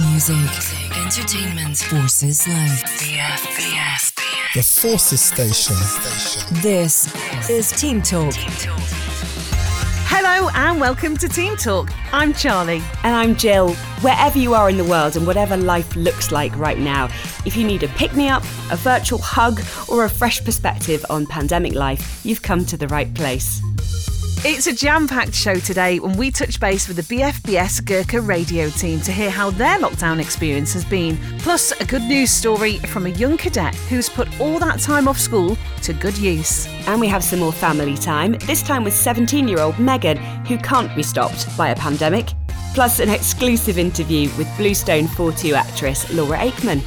Music, entertainment, forces life. BFBS. The Forces Station. This is Team Talk. Hello and welcome to Team Talk. I'm Charlie. And I'm Jill. Wherever you are in the world and whatever life looks like right now, if you need a pick me up, a virtual hug, or a fresh perspective on pandemic life, you've come to the right place. It's a jam packed show today when we touch base with the BFBS Gurkha radio team to hear how their lockdown experience has been. Plus, a good news story from a young cadet who's put all that time off school to good use. And we have some more family time, this time with 17 year old Megan, who can't be stopped by a pandemic. Plus, an exclusive interview with Bluestone 42 actress Laura Aikman.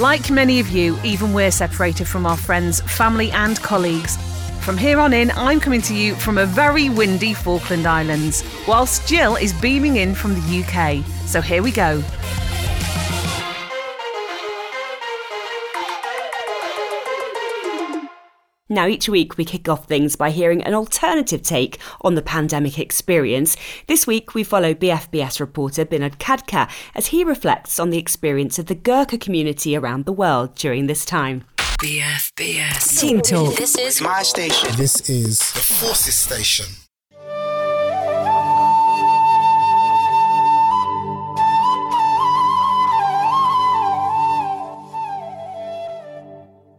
Like many of you, even we're separated from our friends, family, and colleagues. From here on in, I'm coming to you from a very windy Falkland Islands, whilst Jill is beaming in from the UK. So here we go. Now, each week we kick off things by hearing an alternative take on the pandemic experience. This week we follow BFBS reporter Binod Khadka as he reflects on the experience of the Gurkha community around the world during this time. BFBS. Team Talk. This is my station. This is the Forces Station.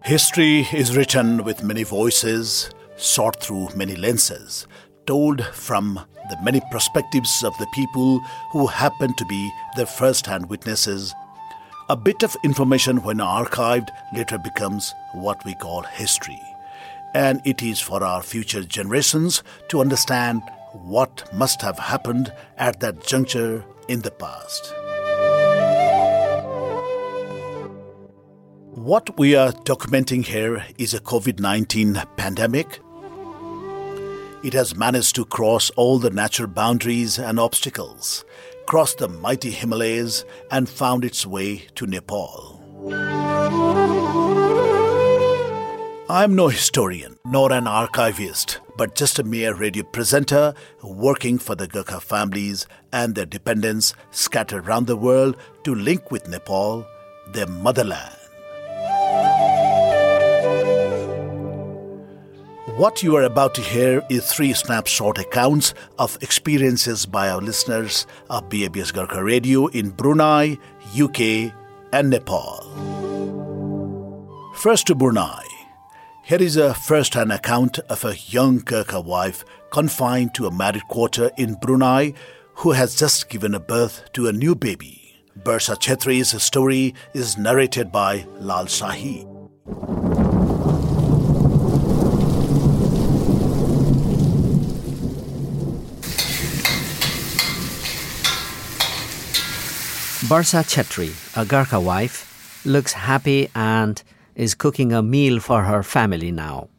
History is written with many voices, sought through many lenses, told from the many perspectives of the people who happen to be the first hand witnesses. A bit of information, when archived, later becomes what we call history. And it is for our future generations to understand what must have happened at that juncture in the past. What we are documenting here is a COVID 19 pandemic. It has managed to cross all the natural boundaries and obstacles, crossed the mighty Himalayas, and found its way to Nepal. I'm no historian nor an archivist, but just a mere radio presenter working for the Gurkha families and their dependents scattered around the world to link with Nepal, their motherland. What you are about to hear is three snapshot accounts of experiences by our listeners of BFBS Gurkha Radio in Brunei, UK, and Nepal. First to Brunei. Here is a first hand account of a young Gurkha wife confined to a married quarter in Brunei who has just given birth to a new baby. Bursa Chetri's story is narrated by Lal Shahi. Barsa Chetri, a Gurkha wife, looks happy and is cooking a meal for her family now.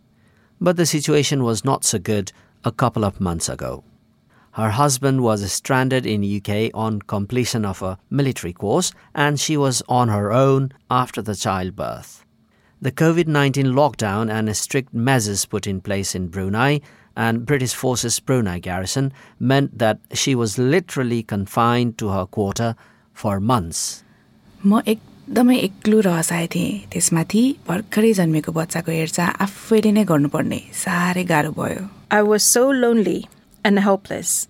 But the situation was not so good a couple of months ago. Her husband was stranded in UK on completion of a military course and she was on her own after the childbirth. The COVID-19 lockdown and strict measures put in place in Brunei and British Forces Brunei garrison meant that she was literally confined to her quarter for months. म एकदमै एक्लो रहसाए थिएँ त्यसमाथि भर्खरै जन्मेको बच्चाको हेरचाह आफैले नै गर्नुपर्ने साह्रै गाह्रो भयो I was so lonely and helpless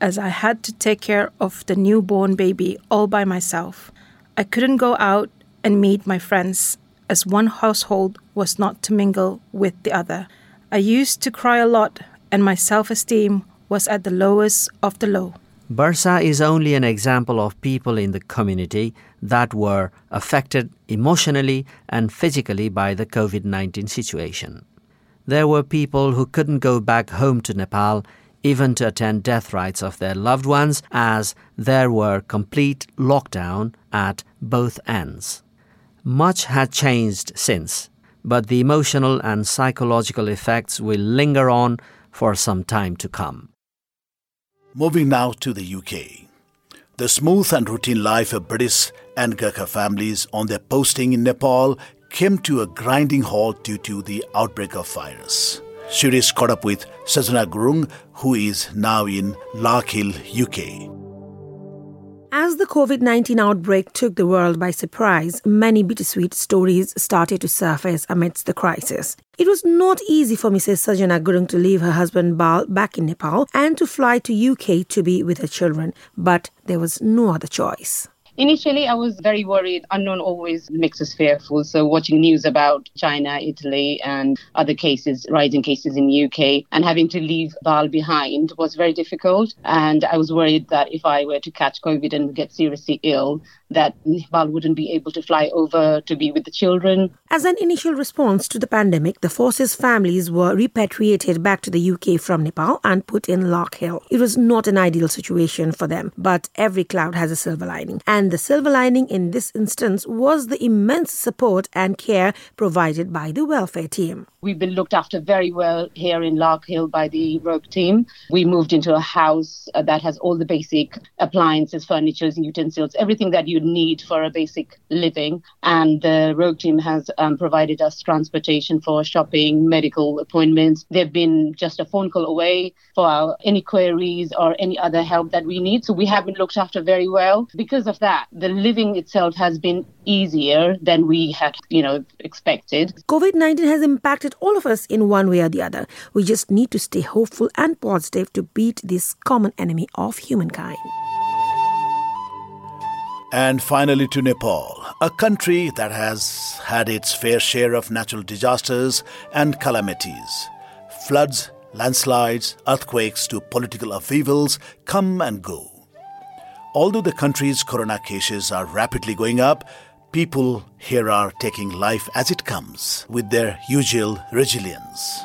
as I had to take care of the newborn baby all by myself. I couldn't go out and meet my friends as one household was not to mingle with the other. I used to cry a lot and my self esteem was at the lowest of the low. Bursa is only an example of people in the community that were affected emotionally and physically by the COVID 19 situation. There were people who couldn't go back home to Nepal even to attend death rites of their loved ones, as there were complete lockdown at both ends. Much had changed since, but the emotional and psychological effects will linger on for some time to come. Moving now to the UK. The smooth and routine life of British and Gurkha families on their posting in Nepal came to a grinding halt due to the outbreak of virus. Shirish caught up with Sajana Gurung, who is now in Larkhill, UK. As the COVID 19 outbreak took the world by surprise, many bittersweet stories started to surface amidst the crisis. It was not easy for Mrs. Sajana Gurung to leave her husband Bal back in Nepal and to fly to UK to be with her children, but there was no other choice. Initially, I was very worried. Unknown always makes us fearful. So, watching news about China, Italy, and other cases, rising cases in the UK, and having to leave Bal behind was very difficult. And I was worried that if I were to catch COVID and get seriously ill, that Bal wouldn't be able to fly over to be with the children. As an initial response to the pandemic, the forces' families were repatriated back to the UK from Nepal and put in Larkhill. It was not an ideal situation for them, but every cloud has a silver lining. And the silver lining in this instance was the immense support and care provided by the welfare team. We've been looked after very well here in Larkhill by the Rogue team. We moved into a house uh, that has all the basic appliances, furniture, utensils, everything that you need for a basic living. And the Rogue team has um, provided us transportation for shopping, medical appointments. They've been just a phone call away for our, any queries or any other help that we need. So we have been looked after very well. Because of that, the living itself has been easier than we had, you know, expected. COVID 19 has impacted all of us in one way or the other. We just need to stay hopeful and positive to beat this common enemy of humankind. And finally, to Nepal, a country that has had its fair share of natural disasters and calamities. Floods, landslides, earthquakes to political upheavals come and go. Although the country's corona cases are rapidly going up, people here are taking life as it comes with their usual resilience.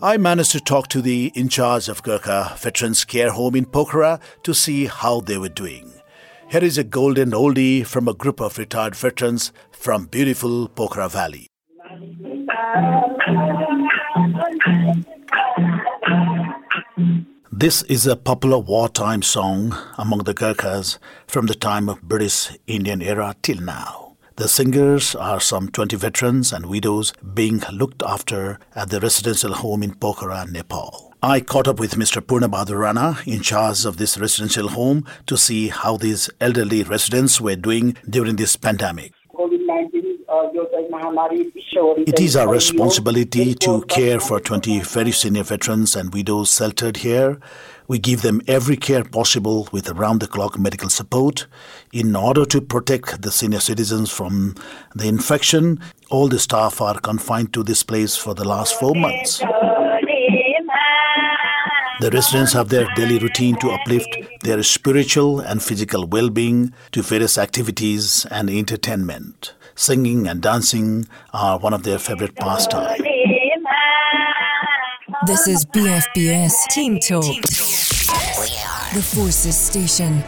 I managed to talk to the in charge of Gurkha Veterans Care Home in Pokhara to see how they were doing. Here is a golden oldie from a group of retired veterans from beautiful Pokhara Valley. This is a popular wartime song among the Gurkhas from the time of British Indian era till now. The singers are some 20 veterans and widows being looked after at the residential home in Pokhara, Nepal. I caught up with Mr. Purnabadur Rana, in charge of this residential home, to see how these elderly residents were doing during this pandemic. It is our responsibility to care for 20 very senior veterans and widows sheltered here. We give them every care possible with around the clock medical support in order to protect the senior citizens from the infection. All the staff are confined to this place for the last four months. The residents have their daily routine to uplift their spiritual and physical well being to various activities and entertainment. Singing and dancing are one of their favorite pastimes. This is BFBS Team Talk. The Forces Station.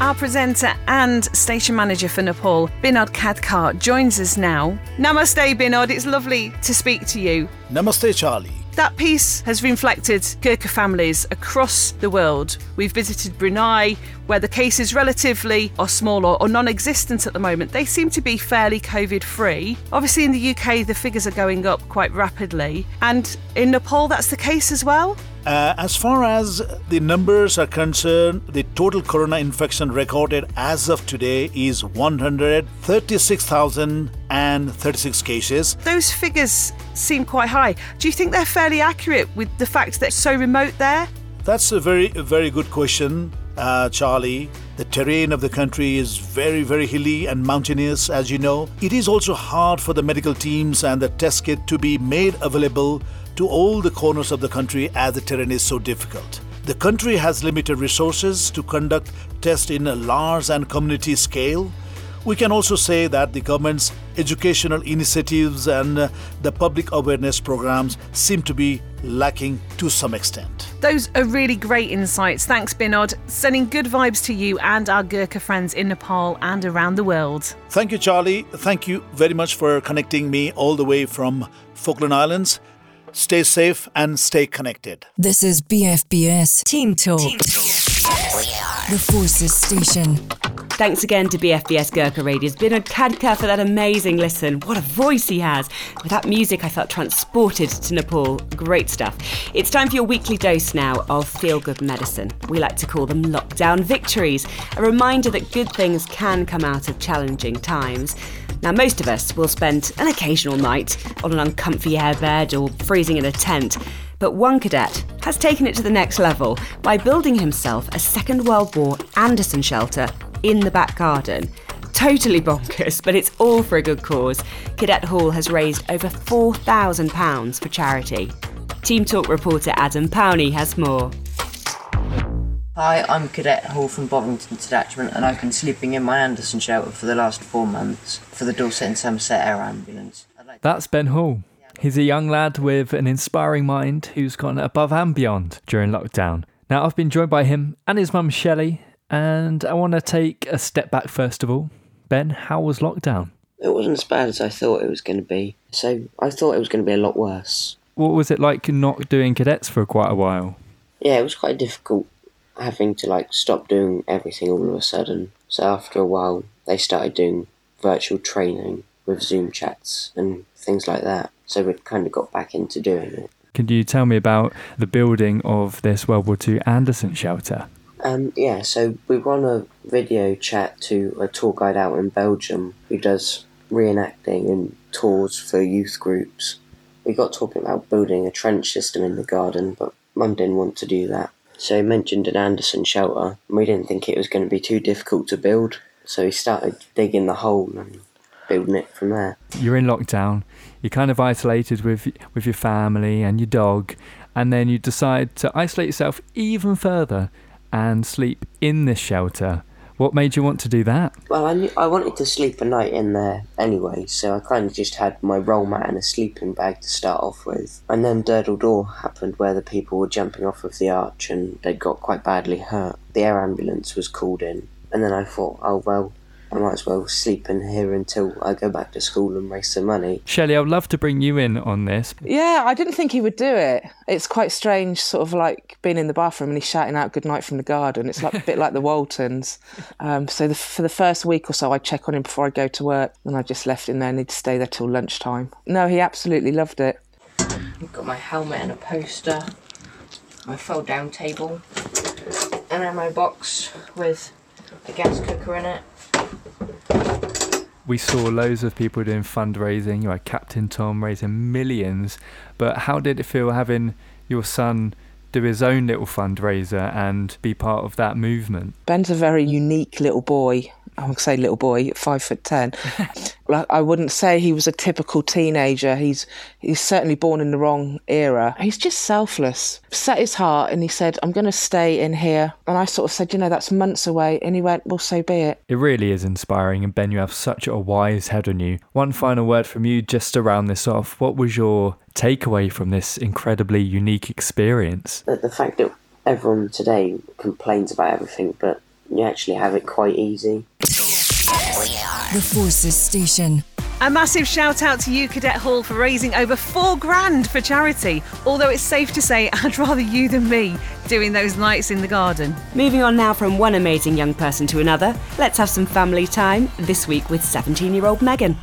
Our presenter and station manager for Nepal, Binod Khadka, joins us now. Namaste, Binod. It's lovely to speak to you. Namaste, Charlie. That piece has reflected Gurkha families across the world. We've visited Brunei, where the cases relatively are small or, or non existent at the moment. They seem to be fairly COVID free. Obviously, in the UK, the figures are going up quite rapidly. And in Nepal, that's the case as well? Uh, as far as the numbers are concerned, the total corona infection recorded as of today is 136,036 cases. Those figures seem quite high. Do you think they're fairly accurate with the fact that it's so remote there? That's a very, very good question, uh, Charlie. The terrain of the country is very, very hilly and mountainous, as you know. It is also hard for the medical teams and the test kit to be made available to all the corners of the country as the terrain is so difficult. The country has limited resources to conduct tests in a large and community scale. We can also say that the government's educational initiatives and uh, the public awareness programs seem to be lacking to some extent. Those are really great insights. Thanks, Binod. Sending good vibes to you and our Gurkha friends in Nepal and around the world. Thank you, Charlie. Thank you very much for connecting me all the way from Falkland Islands. Stay safe and stay connected. This is BFBS Team Talk. Team Talk. The Forces Station. Thanks again to BFBS Gurkha Radio's Binod Khadka for that amazing listen. What a voice he has. With that music, I felt transported to Nepal. Great stuff. It's time for your weekly dose now of feel good medicine. We like to call them lockdown victories, a reminder that good things can come out of challenging times. Now, most of us will spend an occasional night on an uncomfy airbed or freezing in a tent. But one cadet has taken it to the next level by building himself a Second World War Anderson shelter in the back garden. Totally bonkers, but it's all for a good cause. Cadet Hall has raised over £4,000 for charity. Team Talk reporter Adam Powney has more. Hi, I'm Cadet Hall from Bovington Detachment and I've been sleeping in my Anderson shelter for the last four months for the Dorset and Somerset Air Ambulance. That's Ben Hall. He's a young lad with an inspiring mind who's gone above and beyond during lockdown. Now, I've been joined by him and his mum Shelley, and I want to take a step back first of all. Ben, how was lockdown? It wasn't as bad as I thought it was going to be, so I thought it was going to be a lot worse. What was it like not doing cadets for quite a while? Yeah, it was quite difficult having to like stop doing everything all of a sudden. So after a while, they started doing virtual training with Zoom chats and things like that. So we kind of got back into doing it. Can you tell me about the building of this World War II Anderson shelter? Um, yeah, so we on a video chat to a tour guide out in Belgium who does reenacting and tours for youth groups. We got talking about building a trench system in the garden, but Mum didn't want to do that. So he mentioned an Anderson shelter, and we didn't think it was going to be too difficult to build. So he started digging the hole and building it from there. You're in lockdown. You're kind of isolated with with your family and your dog, and then you decide to isolate yourself even further and sleep in this shelter. What made you want to do that? Well, I knew, I wanted to sleep a night in there anyway, so I kind of just had my roll mat and a sleeping bag to start off with. And then Durdle Door happened where the people were jumping off of the arch and they got quite badly hurt. The air ambulance was called in, and then I thought, oh well, I might as well sleep in here until I go back to school and raise some money. Shelley, I'd love to bring you in on this. Yeah, I didn't think he would do it. It's quite strange, sort of like being in the bathroom and he's shouting out "Good night" from the garden. It's like a bit like the Waltons. Um, so the, for the first week or so, I check on him before I go to work, and I just left him there and he'd stay there till lunchtime. No, he absolutely loved it. I've got my helmet and a poster, my fold-down table, and then my box with a gas cooker in it. We saw loads of people doing fundraising. You had Captain Tom raising millions. But how did it feel having your son do his own little fundraiser and be part of that movement? Ben's a very unique little boy. I would say little boy, five foot ten. like I wouldn't say he was a typical teenager. He's he's certainly born in the wrong era. He's just selfless. Set his heart and he said, "I'm going to stay in here." And I sort of said, "You know, that's months away." And he went, "Well, so be it." It really is inspiring, and Ben, you have such a wise head on you. One final word from you, just to round this off. What was your takeaway from this incredibly unique experience? The, the fact that everyone today complains about everything, but you actually have it quite easy. The Forces Station. A massive shout out to you, Cadet Hall, for raising over four grand for charity. Although it's safe to say I'd rather you than me doing those nights in the garden. Moving on now from one amazing young person to another, let's have some family time this week with 17 year old Megan.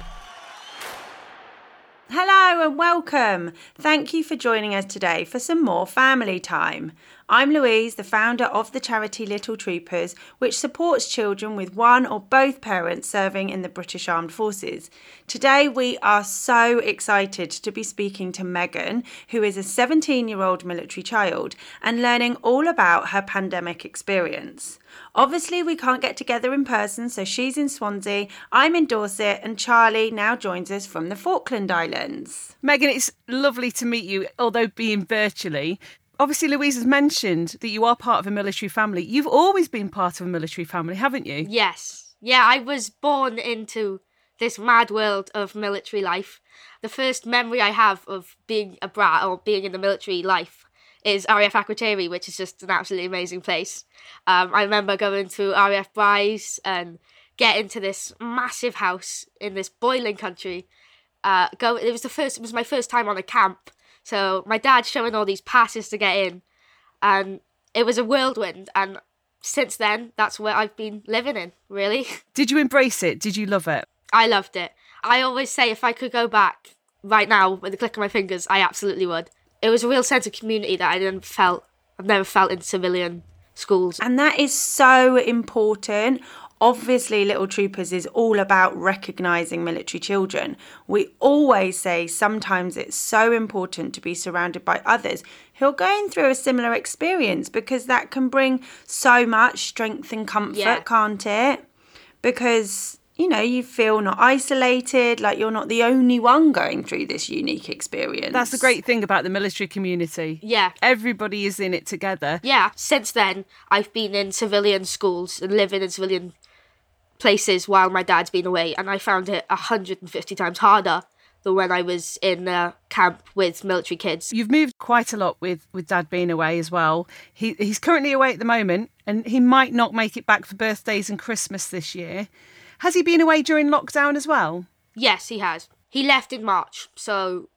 Hello and welcome. Thank you for joining us today for some more family time. I'm Louise, the founder of the charity Little Troopers, which supports children with one or both parents serving in the British Armed Forces. Today, we are so excited to be speaking to Megan, who is a 17 year old military child, and learning all about her pandemic experience. Obviously, we can't get together in person, so she's in Swansea, I'm in Dorset, and Charlie now joins us from the Falkland Islands. Megan, it's lovely to meet you, although being virtually. Obviously, Louise has mentioned that you are part of a military family. You've always been part of a military family, haven't you? Yes. Yeah, I was born into this mad world of military life. The first memory I have of being a brat or being in the military life is RAF Akrotiri, which is just an absolutely amazing place. Um, I remember going to RAF Bryce and getting to this massive house in this boiling country. Uh, go. It was the first. It was my first time on a camp. So my dad showing all these passes to get in, and it was a whirlwind. And since then, that's where I've been living in, really. Did you embrace it? Did you love it? I loved it. I always say if I could go back right now with the click of my fingers, I absolutely would. It was a real sense of community that I didn't felt I've never felt in civilian schools. And that is so important. Obviously, Little Troopers is all about recognising military children. We always say sometimes it's so important to be surrounded by others who are going through a similar experience because that can bring so much strength and comfort, Yeah. can't it? Because you know, you feel not isolated, like you're not the only one going through this unique experience. That's the great thing about the military community. Yeah. Everybody is in it together. Yeah, since then, I've been in civilian schools and living in civilian places while my dad's been away, and I found it 150 times harder than when I was in a camp with military kids. You've moved quite a lot with, with dad being away as well. He, he's currently away at the moment and he might not make it back for birthdays and Christmas this year. Has he been away during lockdown as well? Yes, he has. He left in March, so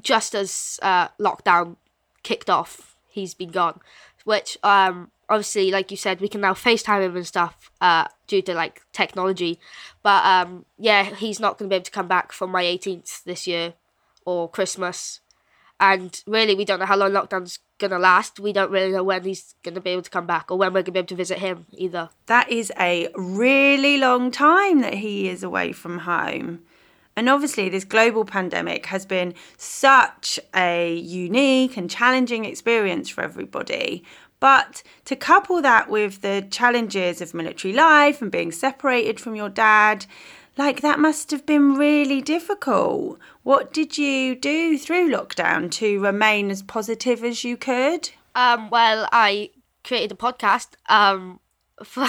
just as uh, lockdown kicked off, he's been gone. Which, um, obviously, like you said, we can now FaceTime him and stuff uh, due to like technology. But um, yeah, he's not going to be able to come back for my 18th this year or Christmas. And really, we don't know how long lockdown's going to last. We don't really know when he's going to be able to come back or when we're going to be able to visit him either. That is a really long time that he is away from home. And obviously, this global pandemic has been such a unique and challenging experience for everybody. But to couple that with the challenges of military life and being separated from your dad, like that must have been really difficult. What did you do through lockdown to remain as positive as you could? Um, well, I created a podcast um, for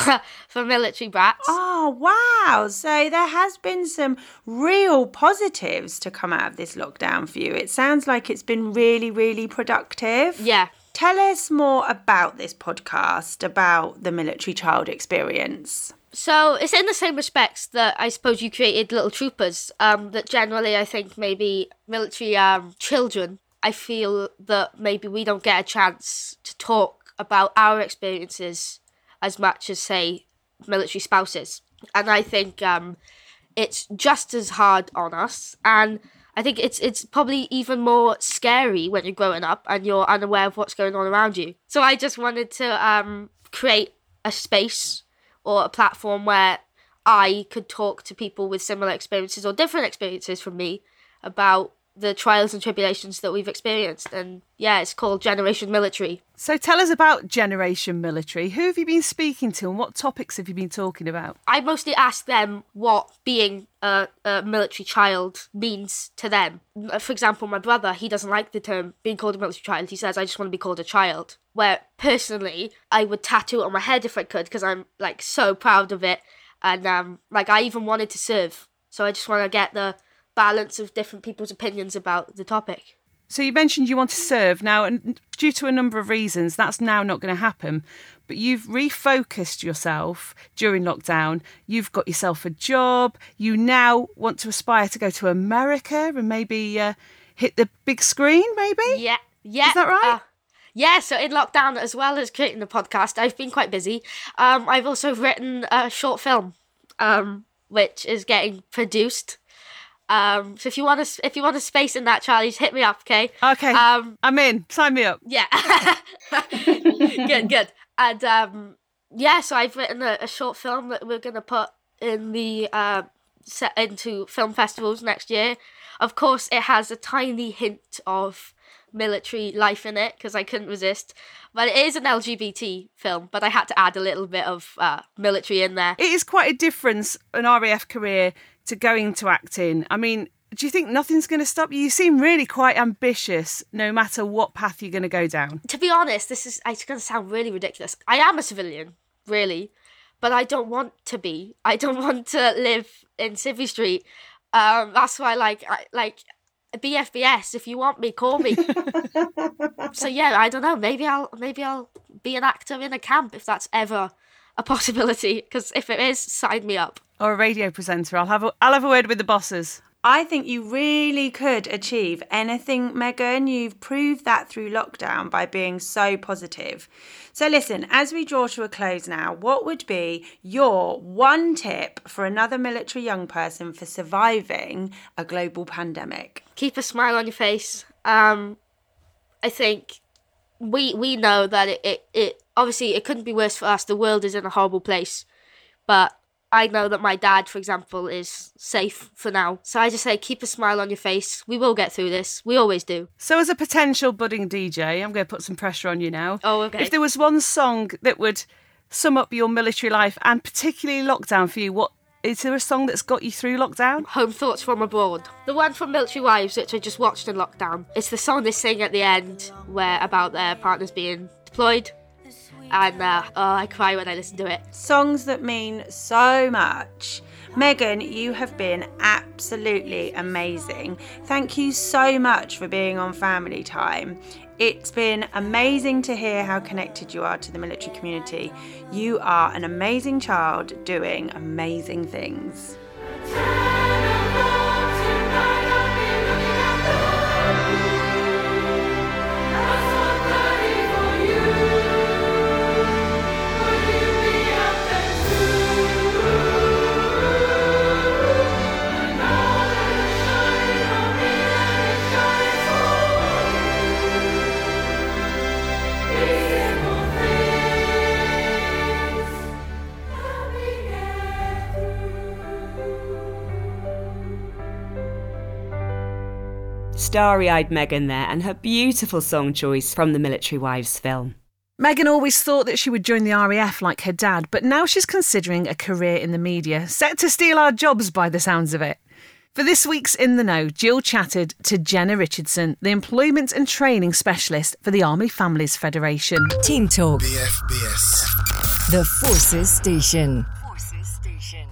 for military brats. Oh, wow. So there has been some real positives to come out of this lockdown for you. It sounds like it's been really, really productive. Yeah. Tell us more about this podcast, about the military child experience. So it's in the same respects that I suppose you created Little Troopers. Um, that generally I think maybe military um children. I feel that maybe we don't get a chance to talk about our experiences as much as say military spouses, and I think um, it's just as hard on us and. I think it's it's probably even more scary when you're growing up and you're unaware of what's going on around you. So I just wanted to um, create a space or a platform where I could talk to people with similar experiences or different experiences from me about the trials and tribulations that we've experienced. And yeah, it's called Generation Military. So tell us about Generation Military. Who have you been speaking to and what topics have you been talking about? I mostly ask them what being a, a military child means to them. For example, my brother, he doesn't like the term being called a military child. He says, I just want to be called a child. Where personally, I would tattoo it on my head if I could because I'm like so proud of it. And um, like I even wanted to serve. So I just want to get the balance of different people's opinions about the topic. So you mentioned you want to serve now, and due to a number of reasons, that's now not going to happen. But you've refocused yourself during lockdown. You've got yourself a job. You now want to aspire to go to America and maybe uh, hit the big screen. Maybe. Yeah, yeah. Is that right? Uh, yeah, so in lockdown, as well as creating the podcast, I've been quite busy. Um, I've also written a short film, um, which is getting produced. Um, so if you want to, if you want a space in that, Charlie, just hit me up, okay? Okay. Um, I'm in. Sign me up. Yeah. good, good. And um, yeah, so I've written a, a short film that we're gonna put in the uh, set into film festivals next year. Of course, it has a tiny hint of military life in it because I couldn't resist. But it is an LGBT film, but I had to add a little bit of uh, military in there. It is quite a difference an RAF career to going to acting. I mean, do you think nothing's going to stop you? You seem really quite ambitious, no matter what path you're going to go down. To be honest, this is it's going to sound really ridiculous. I am a civilian, really, but I don't want to be. I don't want to live in Civvy Street. Um, that's why, like, I, like BFBS. If you want me, call me. so yeah, I don't know. Maybe I'll maybe I'll be an actor in a camp if that's ever a possibility. Because if it is, sign me up. Or a radio presenter. I'll have a, I'll have a word with the bosses. I think you really could achieve anything, Megan. You've proved that through lockdown by being so positive. So, listen, as we draw to a close now, what would be your one tip for another military young person for surviving a global pandemic? Keep a smile on your face. Um, I think we we know that it, it, it obviously it couldn't be worse for us. The world is in a horrible place, but I know that my dad, for example, is safe for now. So I just say keep a smile on your face. We will get through this. We always do. So, as a potential budding DJ, I'm going to put some pressure on you now. Oh, okay. If there was one song that would sum up your military life and particularly lockdown for you, what is there a song that's got you through lockdown? Home Thoughts from Abroad. The one from Military Wives, which I just watched in lockdown. It's the song they sing at the end where about their partners being deployed and uh, oh, I cry when I listen to it. Songs that mean so much. Megan, you have been absolutely amazing. Thank you so much for being on Family Time. It's been amazing to hear how connected you are to the military community. You are an amazing child doing amazing things. Starry eyed Megan there, and her beautiful song choice from the Military Wives film. Megan always thought that she would join the RAF like her dad, but now she's considering a career in the media, set to steal our jobs by the sounds of it. For this week's In the Know, Jill chatted to Jenna Richardson, the Employment and Training Specialist for the Army Families Federation. Team Talk. BFBS. The Forces Station.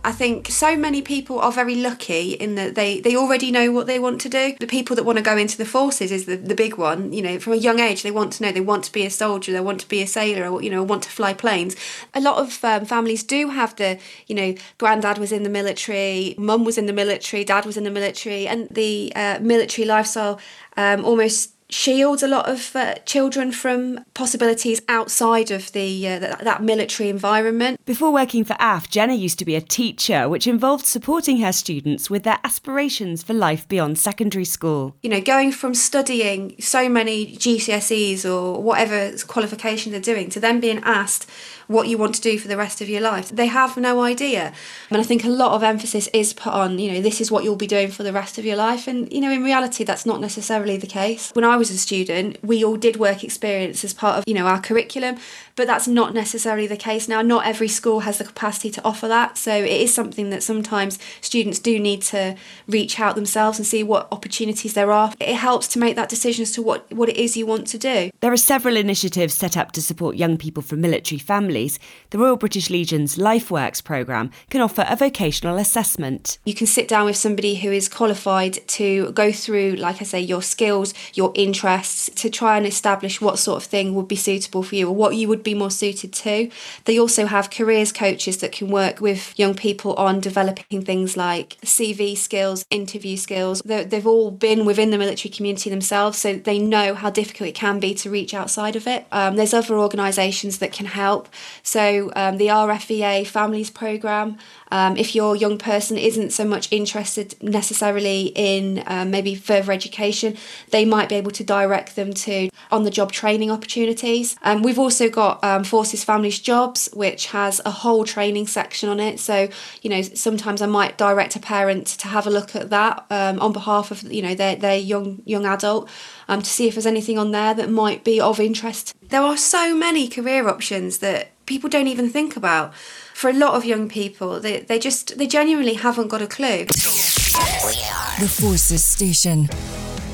I think so many people are very lucky in that they, they already know what they want to do. The people that want to go into the forces is the, the big one. You know, from a young age, they want to know they want to be a soldier, they want to be a sailor, or, you know, want to fly planes. A lot of um, families do have the, you know, granddad was in the military, mum was in the military, dad was in the military, and the uh, military lifestyle um, almost shields a lot of uh, children from possibilities outside of the uh, that, that military environment. Before working for AF, Jenna used to be a teacher, which involved supporting her students with their aspirations for life beyond secondary school. You know, going from studying so many GCSEs or whatever qualification they're doing to then being asked what you want to do for the rest of your life. They have no idea. And I think a lot of emphasis is put on, you know, this is what you'll be doing for the rest of your life. And, you know, in reality, that's not necessarily the case. When I was a student, we all did work experience as part of, you know, our curriculum, but that's not necessarily the case now. Not every school has the capacity to offer that. So it is something that sometimes students do need to reach out themselves and see what opportunities there are. It helps to make that decision as to what, what it is you want to do. There are several initiatives set up to support young people from military families. The Royal British Legion's LifeWorks programme can offer a vocational assessment. You can sit down with somebody who is qualified to go through, like I say, your skills, your interests, to try and establish what sort of thing would be suitable for you or what you would be more suited to. They also have careers coaches that can work with young people on developing things like CV skills, interview skills. They've all been within the military community themselves, so they know how difficult it can be to reach outside of it. Um, there's other organisations that can help. So um, the RFEA Families Programme um, if your young person isn't so much interested necessarily in um, maybe further education, they might be able to direct them to on the job training opportunities. Um, we've also got um, Forces Families Jobs, which has a whole training section on it. So, you know, sometimes I might direct a parent to have a look at that um, on behalf of, you know, their, their young young adult um, to see if there's anything on there that might be of interest. There are so many career options that people don't even think about for a lot of young people, they, they just, they genuinely haven't got a clue. The Forces Station.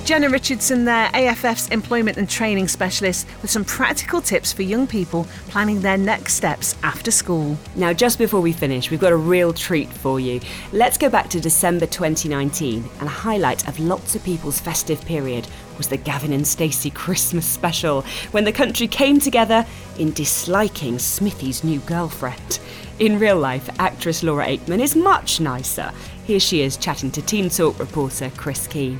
Jenna Richardson there, AFF's Employment and Training Specialist, with some practical tips for young people planning their next steps after school. Now, just before we finish, we've got a real treat for you. Let's go back to December 2019, and a highlight of lots of people's festive period was the Gavin and Stacey Christmas special, when the country came together in disliking Smithy's new girlfriend. In real life, actress Laura Aikman is much nicer. Here she is chatting to Team Talk reporter Chris Key.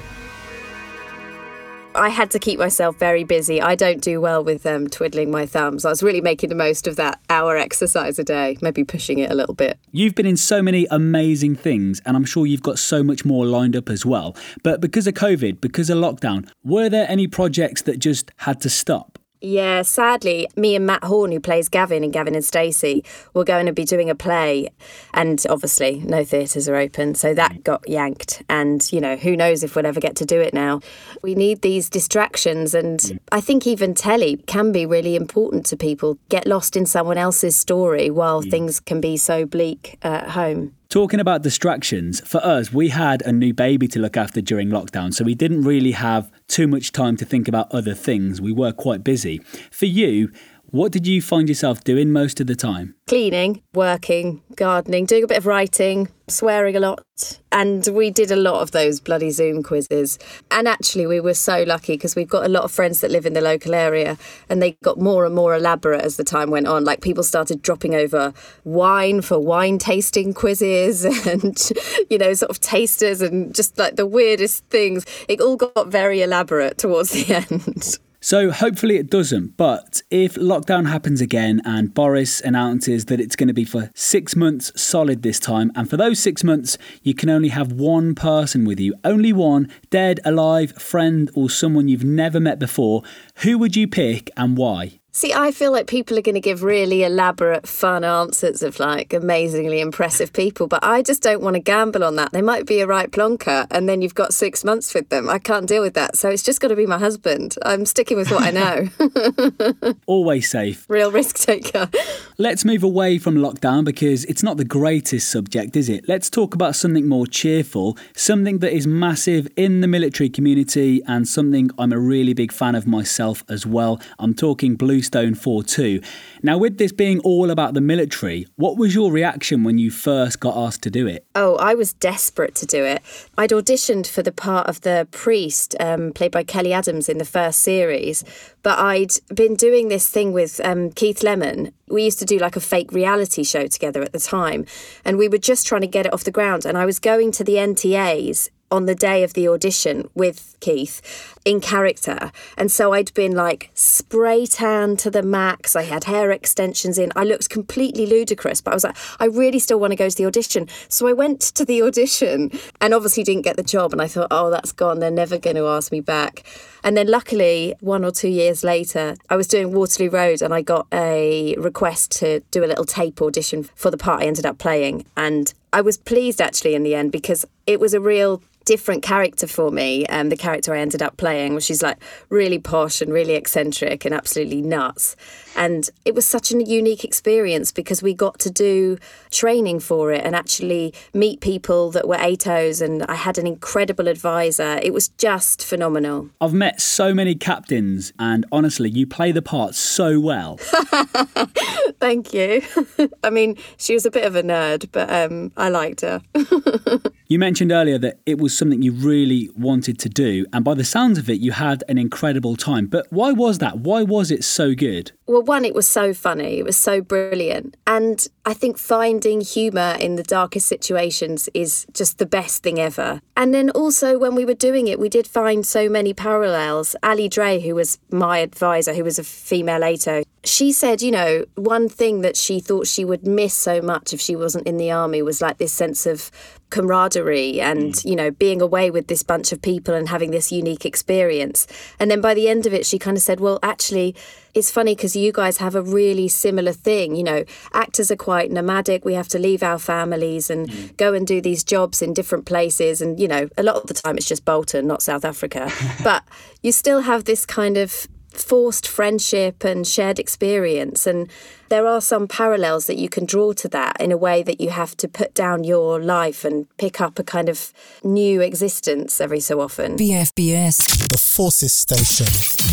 I had to keep myself very busy. I don't do well with um, twiddling my thumbs. I was really making the most of that hour exercise a day, maybe pushing it a little bit. You've been in so many amazing things, and I'm sure you've got so much more lined up as well. But because of COVID, because of lockdown, were there any projects that just had to stop? Yeah, sadly, me and Matt Horne, who plays Gavin in Gavin and Stacey, were going to be doing a play, and obviously no theatres are open, so that mm. got yanked. And you know, who knows if we'll ever get to do it now? We need these distractions, and mm. I think even telly can be really important to people. Get lost in someone else's story while mm. things can be so bleak at home. Talking about distractions, for us, we had a new baby to look after during lockdown, so we didn't really have too much time to think about other things. We were quite busy. For you, what did you find yourself doing most of the time? Cleaning, working, gardening, doing a bit of writing, swearing a lot. And we did a lot of those bloody Zoom quizzes. And actually, we were so lucky because we've got a lot of friends that live in the local area and they got more and more elaborate as the time went on. Like people started dropping over wine for wine tasting quizzes and, you know, sort of tasters and just like the weirdest things. It all got very elaborate towards the end. So hopefully it doesn't. But if lockdown happens again and Boris announces that it's going to be for six months solid this time, and for those six months you can only have one person with you, only one, dead, alive, friend, or someone you've never met before, who would you pick and why? See, I feel like people are going to give really elaborate, fun answers of like amazingly impressive people, but I just don't want to gamble on that. They might be a right plonker, and then you've got six months with them. I can't deal with that. So it's just got to be my husband. I'm sticking with what I know. Always safe. Real risk taker. Let's move away from lockdown because it's not the greatest subject, is it? Let's talk about something more cheerful, something that is massive in the military community, and something I'm a really big fan of myself as well. I'm talking Blue Stone 4 2. Now, with this being all about the military, what was your reaction when you first got asked to do it? Oh, I was desperate to do it. I'd auditioned for the part of the priest, um, played by Kelly Adams in the first series, but I'd been doing this thing with um, Keith Lemon. We used to do like a fake reality show together at the time, and we were just trying to get it off the ground. And I was going to the NTAs on the day of the audition with Keith in character. And so I'd been like spray tan to the max. I had hair extensions in. I looked completely ludicrous, but I was like, I really still want to go to the audition. So I went to the audition and obviously didn't get the job. And I thought, oh, that's gone. They're never going to ask me back. And then luckily, one or two years later, I was doing Waterloo Road and I got a request to do a little tape audition for the part I ended up playing. And I was pleased actually in the end because it was a real different character for me. Um, the character I ended up playing, which is like really posh and really eccentric and absolutely nuts. And it was such a unique experience because we got to do training for it and actually meet people that were ATOs. And I had an incredible advisor. It was just phenomenal. I've met so many captains, and honestly, you play the part so well. Thank you. I mean, she was a bit of a nerd, but um, I liked her. you mentioned earlier that it was something you really wanted to do, and by the sounds of it, you had an incredible time. But why was that? Why was it so good? Well, one, it was so funny, it was so brilliant. And I think finding humour in the darkest situations is just the best thing ever. And then also, when we were doing it, we did find so many parallels. Ali Dre, who was my advisor, who was a female ATO, she said, you know, one thing that she thought she would miss so much if she wasn't in the army was like this sense of camaraderie and mm. you know being away with this bunch of people and having this unique experience and then by the end of it she kind of said well actually it's funny because you guys have a really similar thing you know actors are quite nomadic we have to leave our families and mm. go and do these jobs in different places and you know a lot of the time it's just bolton not south africa but you still have this kind of forced friendship and shared experience. And there are some parallels that you can draw to that in a way that you have to put down your life and pick up a kind of new existence every so often. BFBS, the Forces Station.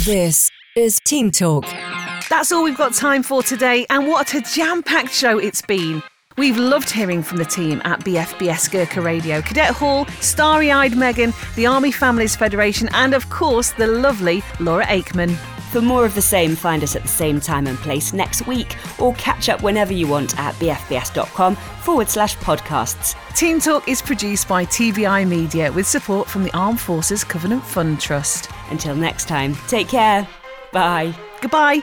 This is Team Talk. That's all we've got time for today, and what a jam packed show it's been. We've loved hearing from the team at BFBS Gurkha Radio, Cadet Hall, Starry Eyed Megan, the Army Families Federation, and of course the lovely Laura Aikman. For more of the same, find us at the same time and place next week, or catch up whenever you want at bfbs.com forward slash podcasts. Team Talk is produced by TVI Media with support from the Armed Forces Covenant Fund Trust. Until next time, take care. Bye. Goodbye.